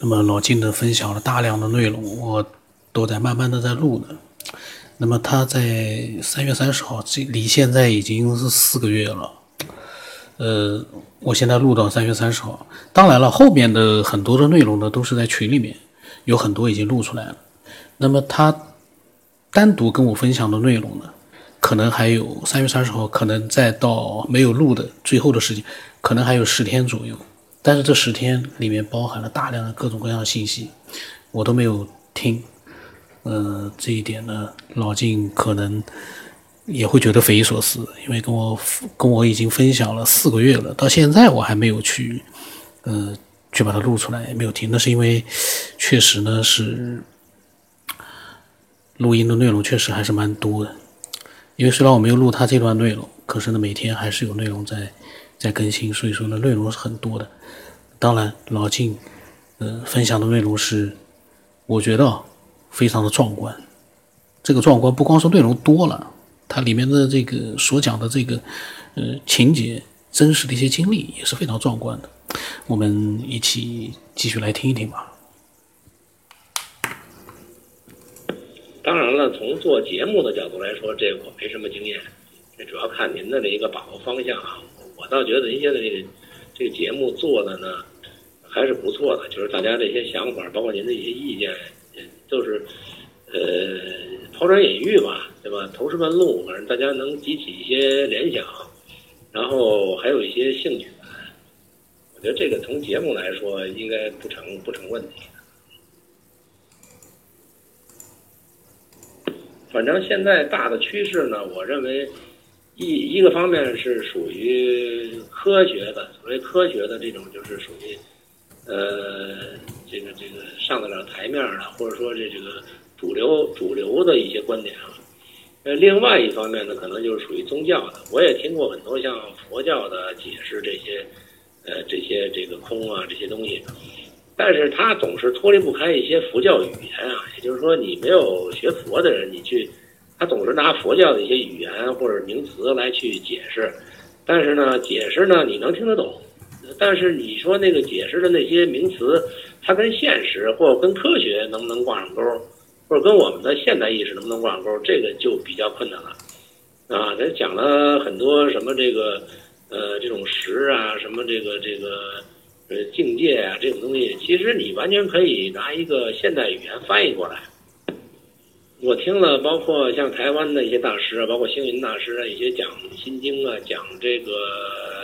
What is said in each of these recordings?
那么老金的分享了大量的内容，我都在慢慢的在录呢。那么他在三月三十号，这离现在已经是四个月了。呃，我现在录到三月三十号。当然了，后面的很多的内容呢，都是在群里面，有很多已经录出来了。那么他单独跟我分享的内容呢，可能还有三月三十号，可能再到没有录的最后的时间，可能还有十天左右。但是这十天里面包含了大量的各种各样的信息，我都没有听。呃，这一点呢，老晋可能也会觉得匪夷所思，因为跟我跟我已经分享了四个月了，到现在我还没有去，呃，去把它录出来，没有听。那是因为确实呢是录音的内容确实还是蛮多的，因为虽然我没有录他这段内容，可是呢每天还是有内容在在更新，所以说呢内容是很多的。当然，老晋，呃，分享的内容是，我觉得非常的壮观。这个壮观不光是内容多了，它里面的这个所讲的这个，呃，情节真实的一些经历也是非常壮观的。我们一起继续来听一听吧。当然了，从做节目的角度来说，这我没什么经验，这主要看您的这一个把握方向啊。我倒觉得您现在这个。这个节目做的呢，还是不错的，就是大家这些想法，包括您的一些意见，也都是呃抛砖引玉吧，对吧？投石问路，反正大家能激起一些联想，然后还有一些兴趣。我觉得这个从节目来说，应该不成不成问题。反正现在大的趋势呢，我认为。一一个方面是属于科学的，所谓科学的这种就是属于，呃，这个这个上得了台面的，或者说这这个主流主流的一些观点啊。呃，另外一方面呢，可能就是属于宗教的。我也听过很多像佛教的解释这些，呃，这些这个空啊这些东西，但是他总是脱离不开一些佛教语言啊。也就是说，你没有学佛的人，你去。他总是拿佛教的一些语言或者名词来去解释，但是呢，解释呢你能听得懂，但是你说那个解释的那些名词，它跟现实或跟科学能不能挂上钩，或者跟我们的现代意识能不能挂上钩，这个就比较困难了。啊，他讲了很多什么这个呃这种实啊，什么这个这个呃境界啊这种东西，其实你完全可以拿一个现代语言翻译过来。我听了，包括像台湾的一些大师啊，包括星云大师啊，一些讲《心经》啊、讲这个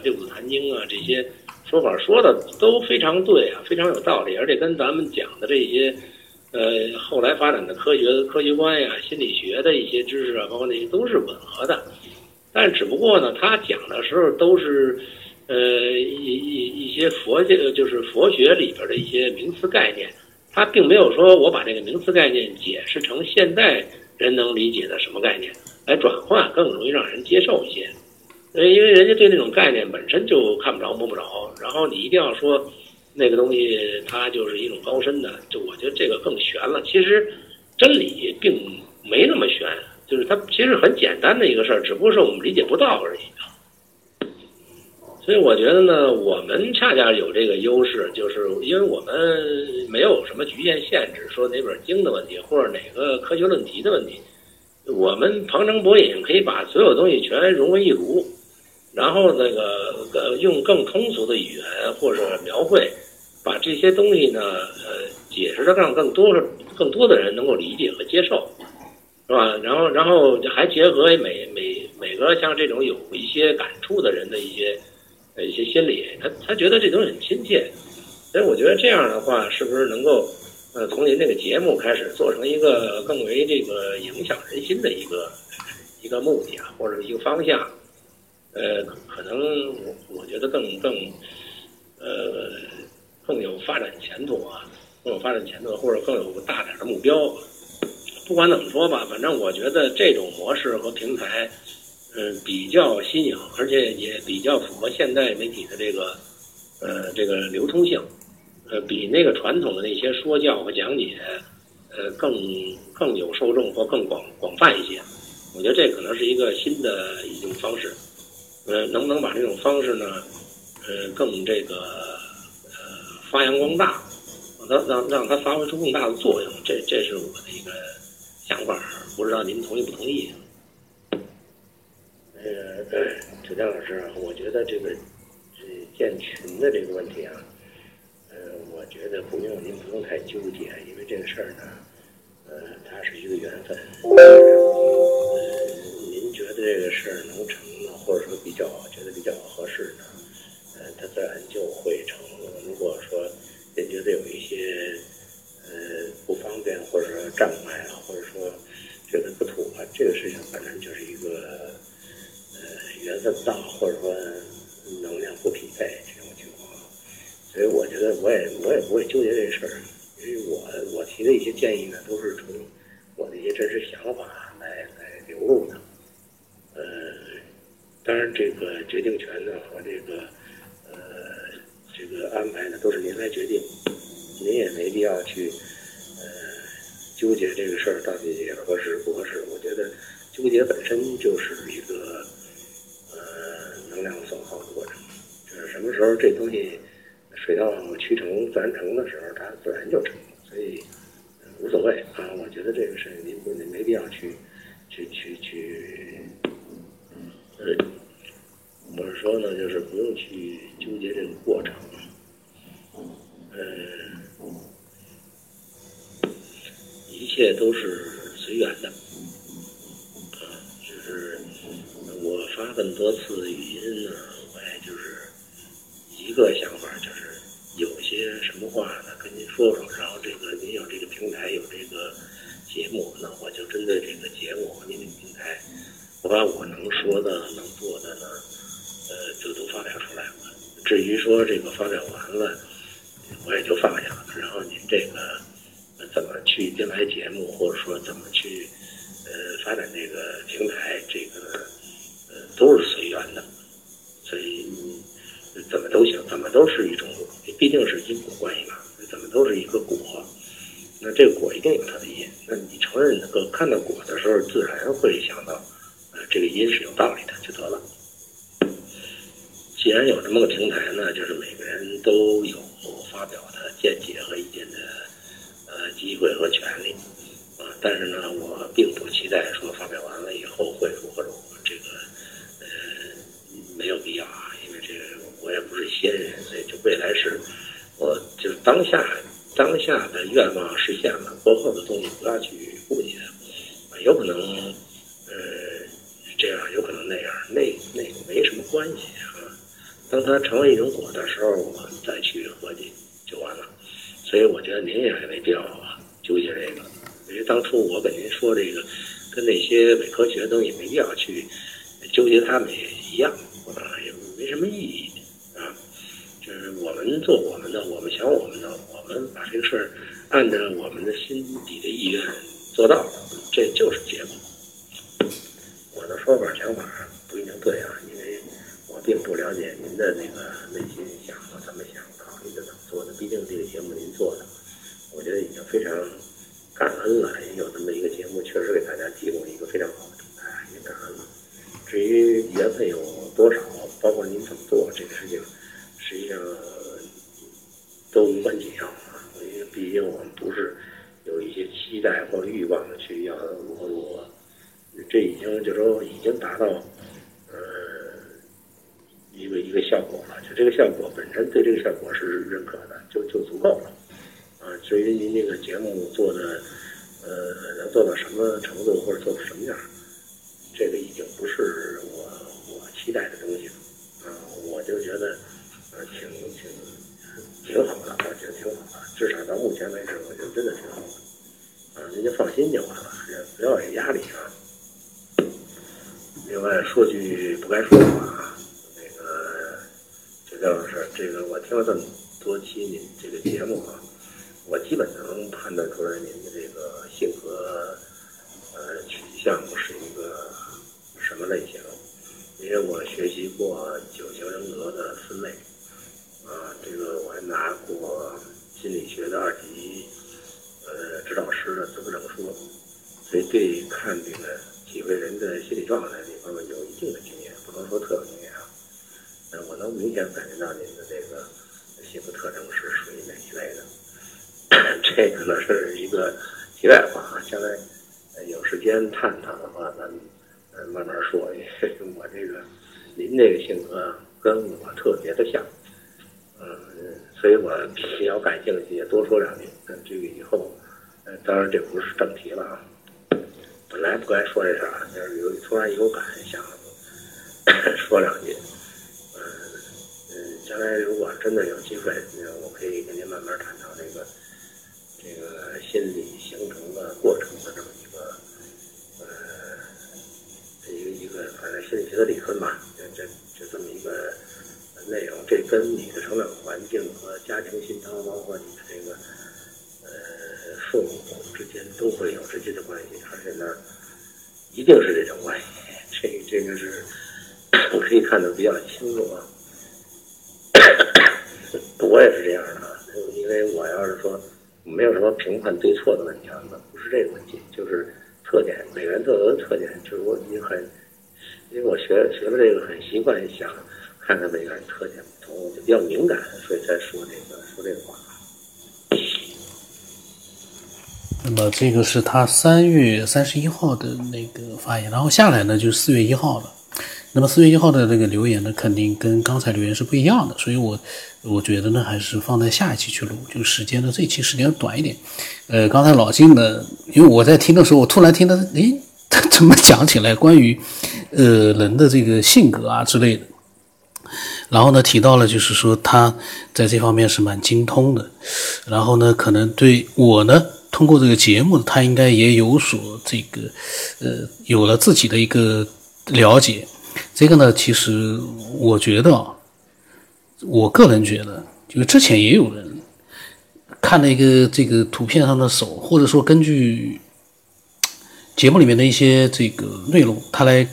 《六祖坛经》啊，这些说法说的都非常对啊，非常有道理，而且跟咱们讲的这些，呃，后来发展的科学科学观呀、心理学的一些知识啊，包括那些都是吻合的。但只不过呢，他讲的时候都是，呃，一一一些佛教，就是佛学里边的一些名词概念。他并没有说我把这个名词概念解释成现代人能理解的什么概念来转换，更容易让人接受一些。因为人家对那种概念本身就看不着摸不着，然后你一定要说那个东西它就是一种高深的，就我觉得这个更悬了。其实真理并没那么悬，就是它其实很简单的一个事儿，只不过是我们理解不到而已。所以我觉得呢，我们恰恰有这个优势，就是因为我们没有什么局限限制，说哪本经的问题或者哪个科学论题的问题，我们旁征博引，可以把所有东西全融为一炉，然后那个用更通俗的语言或者描绘，把这些东西呢，呃，解释的让更多更多的人能够理解和接受，是吧？然后然后还结合每每每个像这种有一些感触的人的一些。一些心理，他他觉得这东西很亲切，所以我觉得这样的话，是不是能够，呃，从您这个节目开始做成一个更为这个影响人心的一个一个目的啊，或者一个方向，呃，可能我我觉得更更，呃，更有发展前途啊，更有发展前途，或者更有大点的目标。不管怎么说吧，反正我觉得这种模式和平台。嗯，比较新颖，而且也比较符合现代媒体的这个，呃，这个流通性，呃，比那个传统的那些说教和讲解，呃，更更有受众或更广广泛一些。我觉得这可能是一个新的一种方式，呃，能不能把这种方式呢，呃，更这个呃发扬光大，让让让它发挥出更大的作用，这这是我的一个想法，不知道您同意不同意？呃，陈江老师，我觉得这个这建群的这个问题啊，呃，我觉得不用您不用太纠结，因为这个事儿呢，呃，它是一个缘分。呃，您觉得这个事儿能成呢，或者说比较觉得比较合适呢，呃，它自然就会成。如果说您觉得有一些呃不方便，或者说障碍啊，或者说觉得不妥，这个事情本身就是一个。缘分不到，或者说能量不匹配这种情况，所以我觉得我也我也不会纠结这事儿，因为我我提的一些建议呢，都是从我的一些真实想法来来流露的。呃，当然这个决定权呢和这个呃这个安排呢都是您来决定，您也没必要去呃纠结这个事儿到底合适不合适。我觉得纠结本身就是一个。能量损耗的过程，就是什么时候这东西水到渠成、自然成的时候，它自然就成了，所以无所谓啊。我觉得这个事您您没必要去去去去，呃，我是说呢，就是不用去纠结这个过程，呃，一切都是随缘的。啊，就是我发很多次语音呢，一个想法，就是有些什么话呢，跟您说说。然后这个您有这个平台，有这个节目，那我就针对这个节目和您的平台，我把我能说的、能做的呢，呃，就都发表出来了。至于说这个发表完了，我也就放下了。然后您这个怎么去编排节目，或者说怎么去呃发展这个平台，这个呃。都是随缘的，怎么都行，怎么都是一种，毕竟是因果关系嘛，怎么都是一个果。那这个果一定有它的因，那你承认能够看到果的时候，自然会想到，呃，这个因是有道理的，就得了。既然有这么个平台呢，就是每个人都有发表的见解和意见的呃机会和权利啊。但是呢，我并不期待说发表完了以后会如何如何如何。没有必要啊，因为这个也不是仙人，所以就未来是，我就当下当下的愿望实现了，过后的东西不要去顾及它，有可能呃这样，有可能那样，那那个没什么关系啊。当它成为一种果的时候，我再去合计就完了。所以我觉得您也没必要纠结这个，因为当初我跟您说这个，跟那些伪科学的东西没必要去纠结，他们也一样。啊，也没什么意义，我们做我们的，我们想我们的，我们把这个事儿按照我们的心底的意愿做到，这就是结果。我的说法想法不一定对啊，因为我并不了解您的那个内心想法怎么想的，您的怎么做的。毕竟这个节目您做的，我觉得已经非常感恩了，有这么一个节目，确实给大家提供一个非常好的平台，也感恩了。至于缘分有多少，包括您怎么做这个事情，实际上都无关紧要啊。因为毕竟我们不是有一些期待或者欲望的去要如何如何，这已经就说已经达到呃一个一个效果了。就这个效果本身对这个效果是认可的，就就足够了啊。至于您这个节目做的呃能做到什么程度或者做到什么样？这个已经不是我我期待的东西了，啊，我就觉得，挺好的，我觉得挺好的，至少到目前为止，我觉得真的挺好的，啊，您就放心就完了，也不要有压力啊。另外说句不该说的话啊，那个这老师，这个我听了这么多期您这个节目啊，我基本能判断出来您的这个性格，呃，取向是一个。什么类型？因为我学习过九型人格的分类，啊，这个我还拿过心理学的二级呃指导师的资格证书，所以对看这个体会人的心理状态这方面有一定的经验，不能说特有经验啊。呃，我能明显感觉到您的这个性格特征是属于哪一类的。这个呢是一个题外话，将来有时间探讨的话，咱呃慢慢说。我这个您这个性格跟我特别的像，嗯，所以我比较感兴趣，也多说两句。这个以后，呃，当然这不是正题了啊。本来不该说这事儿，就是有突然有感想说两句。嗯嗯，将来如果真的有机会，我可以跟您慢慢谈谈这个这个心理形成的过程的这么一个呃一个一个反正心理学的理论吧，这这就这么一个内容。这跟你的成长环境和家庭熏陶，包括你的这个呃。父母之间都会有直接的关系，而且呢，一定是这种关系。这这个是我可以看得比较清楚啊。我也是这样的啊，因为我要是说没有什么评判对错的问题啊，那不是这个问题，就是特点，每个人都有的特点。就是我已经很，因为我学学了这个，很习惯想看看每个人特点不同，我就比较敏感，所以才说这个说这个话。那么这个是他三月三十一号的那个发言，然后下来呢就是四月一号了。那么四月一号的那个留言呢，肯定跟刚才留言是不一样的，所以我我觉得呢，还是放在下一期去录，就时间呢这期时间短一点。呃，刚才老金呢，因为我在听的时候，我突然听到，诶，怎么讲起来关于呃人的这个性格啊之类的，然后呢提到了就是说他在这方面是蛮精通的，然后呢可能对我呢。通过这个节目，他应该也有所这个，呃，有了自己的一个了解。这个呢，其实我觉得，我个人觉得，就是之前也有人看了一个这个图片上的手，或者说根据节目里面的一些这个内容，他来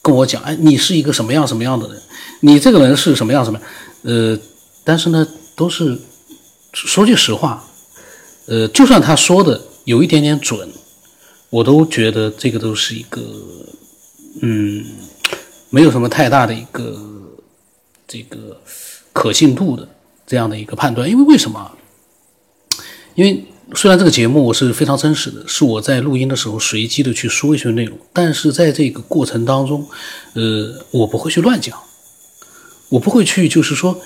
跟我讲，哎，你是一个什么样什么样的人？你这个人是什么样什么？呃，但是呢，都是说句实话。呃，就算他说的有一点点准，我都觉得这个都是一个，嗯，没有什么太大的一个这个可信度的这样的一个判断。因为为什么？因为虽然这个节目我是非常真实的，是我在录音的时候随机的去说一些内容，但是在这个过程当中，呃，我不会去乱讲，我不会去就是说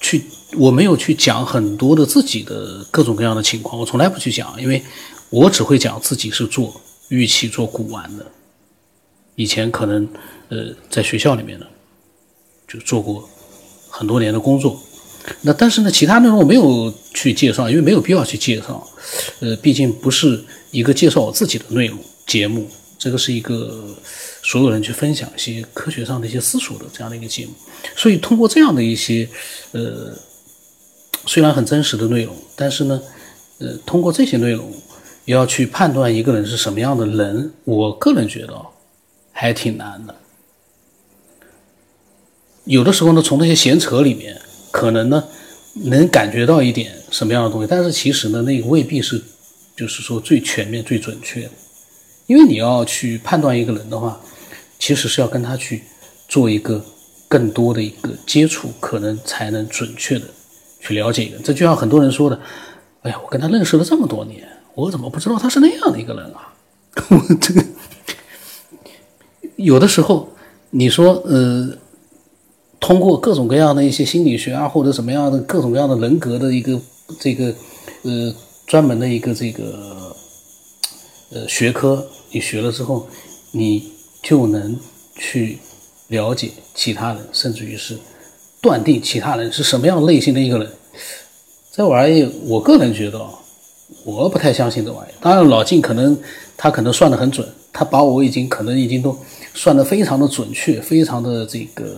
去。我没有去讲很多的自己的各种各样的情况，我从来不去讲，因为我只会讲自己是做玉器、做古玩的。以前可能呃在学校里面呢就做过很多年的工作，那但是呢其他内容我没有去介绍，因为没有必要去介绍，呃毕竟不是一个介绍我自己的内容节目，这个是一个所有人去分享一些科学上的一些思索的这样的一个节目，所以通过这样的一些呃。虽然很真实的内容，但是呢，呃，通过这些内容，要去判断一个人是什么样的人，我个人觉得还挺难的。有的时候呢，从那些闲扯里面，可能呢能感觉到一点什么样的东西，但是其实呢，那个未必是，就是说最全面、最准确的。因为你要去判断一个人的话，其实是要跟他去做一个更多的一个接触，可能才能准确的。去了解一个，这就像很多人说的，哎呀，我跟他认识了这么多年，我怎么不知道他是那样的一个人啊？我这个有的时候，你说呃，通过各种各样的一些心理学啊，或者什么样的各种各样的人格的一个这个呃专门的一个这个呃学科，你学了之后，你就能去了解其他人，甚至于是。断定其他人是什么样类型的一个人，这玩意我个人觉得，我不太相信这玩意当然，老晋可能他可能算得很准，他把我已经可能已经都算得非常的准确，非常的这个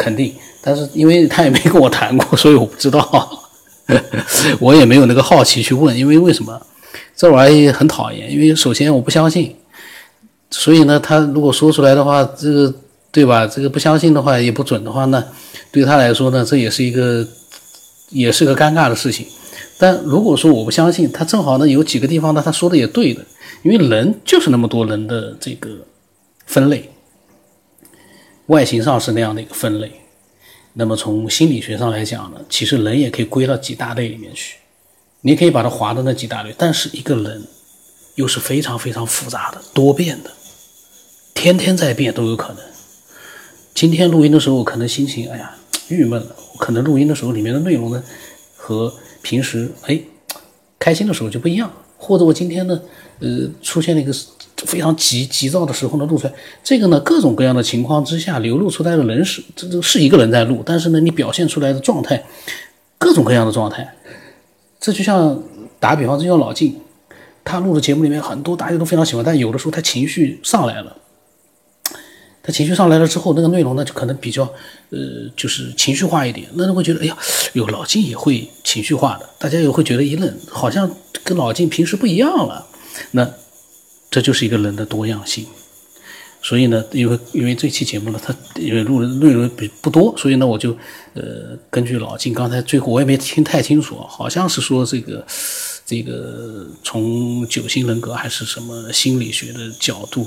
肯定。但是因为他也没跟我谈过，所以我不知道，我也没有那个好奇去问。因为为什么这玩意很讨厌？因为首先我不相信，所以呢，他如果说出来的话，这个对吧？这个不相信的话也不准的话，呢。对他来说呢，这也是一个，也是个尴尬的事情。但如果说我不相信，他正好呢有几个地方呢，他说的也对的，因为人就是那么多人的这个分类，外形上是那样的一个分类。那么从心理学上来讲呢，其实人也可以归到几大类里面去。你可以把它划到那几大类，但是一个人又是非常非常复杂的、多变的，天天在变都有可能。今天录音的时候可能心情哎呀 郁闷了，可能录音的时候里面的内容呢和平时哎开心的时候就不一样，或者我今天呢呃出现了一个。非常急急躁的时候呢，录出来这个呢，各种各样的情况之下流露出来的人是这这是一个人在录，但是呢，你表现出来的状态，各种各样的状态，这就像打比方，就像老晋，他录的节目里面很多大家都非常喜欢，但有的时候他情绪上来了，他情绪上来了之后，那个内容呢就可能比较呃就是情绪化一点，那人会觉得哎呀，有老晋也会情绪化的，大家也会觉得一愣，好像跟老晋平时不一样了，那。这就是一个人的多样性，所以呢，因为因为这期节目呢，它因为录的内容比不多，所以呢，我就呃根据老金刚才最后我也没听太清楚，好像是说这个这个从九型人格还是什么心理学的角度，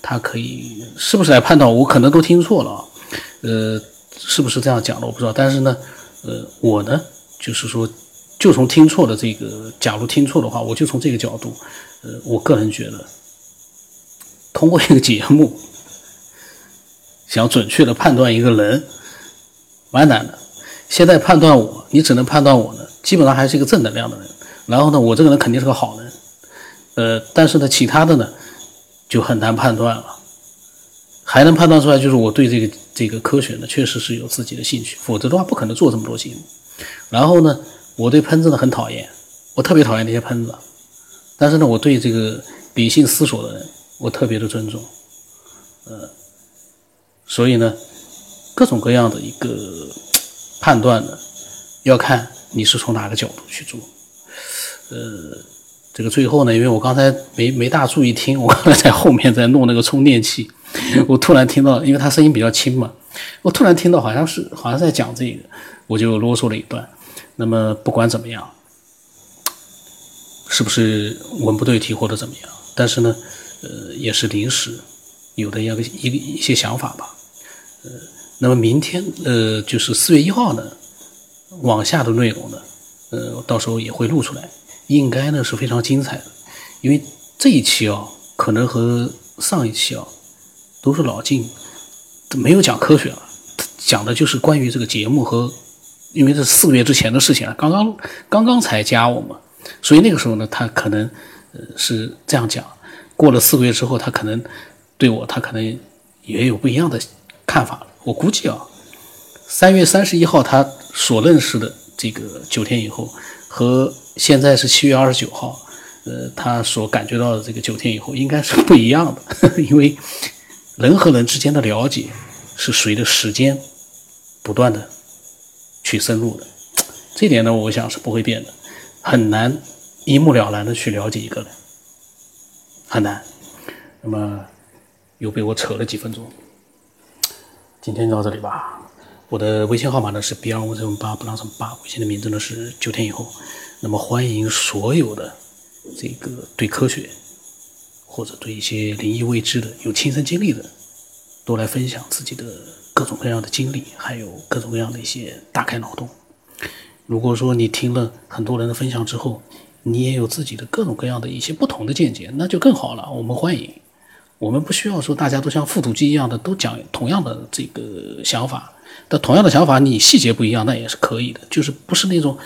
他可以是不是来判断我可能都听错了，呃，是不是这样讲的我不知道，但是呢，呃，我呢就是说，就从听错的这个，假如听错的话，我就从这个角度，呃，我个人觉得。通过一个节目，想准确的判断一个人，蛮难的。现在判断我，你只能判断我呢，基本上还是一个正能量的人。然后呢，我这个人肯定是个好人。呃，但是呢，其他的呢，就很难判断了。还能判断出来，就是我对这个这个科学呢，确实是有自己的兴趣，否则的话不可能做这么多节目。然后呢，我对喷子呢很讨厌，我特别讨厌那些喷子。但是呢，我对这个理性思索的人。我特别的尊重，呃，所以呢，各种各样的一个判断呢，要看你是从哪个角度去做。呃，这个最后呢，因为我刚才没没大注意听，我刚才在后面在弄那个充电器，我突然听到，因为他声音比较轻嘛，我突然听到好像是好像在讲这个，我就啰嗦了一段。那么不管怎么样，是不是文不对题或者怎么样，但是呢。呃，也是临时有的一个一个一些想法吧。呃，那么明天呃，就是四月一号呢，往下的内容呢，呃，到时候也会录出来，应该呢是非常精彩的。因为这一期啊，可能和上一期啊，都是老晋没有讲科学了，讲的就是关于这个节目和，因为这四个月之前的事情啊，刚刚刚刚才加我嘛，所以那个时候呢，他可能呃是这样讲。过了四个月之后，他可能对我，他可能也有不一样的看法了。我估计啊，三月三十一号他所认识的这个九天以后，和现在是七月二十九号，呃，他所感觉到的这个九天以后应该是不一样的。因为人和人之间的了解是随着时间不断的去深入的，这点呢，我想是不会变的，很难一目了然的去了解一个人。很难，那么又被我扯了几分钟。今天就到这里吧。我的微信号码呢是 B 二五七八不让什么八，微信的名字呢是九天以后。那么欢迎所有的这个对科学或者对一些灵异未知的有亲身经历的，都来分享自己的各种各样的经历，还有各种各样的一些大开脑洞。如果说你听了很多人的分享之后，你也有自己的各种各样的一些不同的见解，那就更好了。我们欢迎，我们不需要说大家都像复读机一样的都讲同样的这个 想法。但同样的想法，你细节不一样，那也是可以的。就是不是那种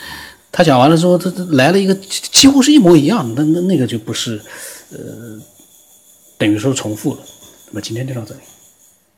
他讲完了之后，他来了一个几乎是一模一样的，那那那个就不是，呃，等于说重复了。那么今天就到这里。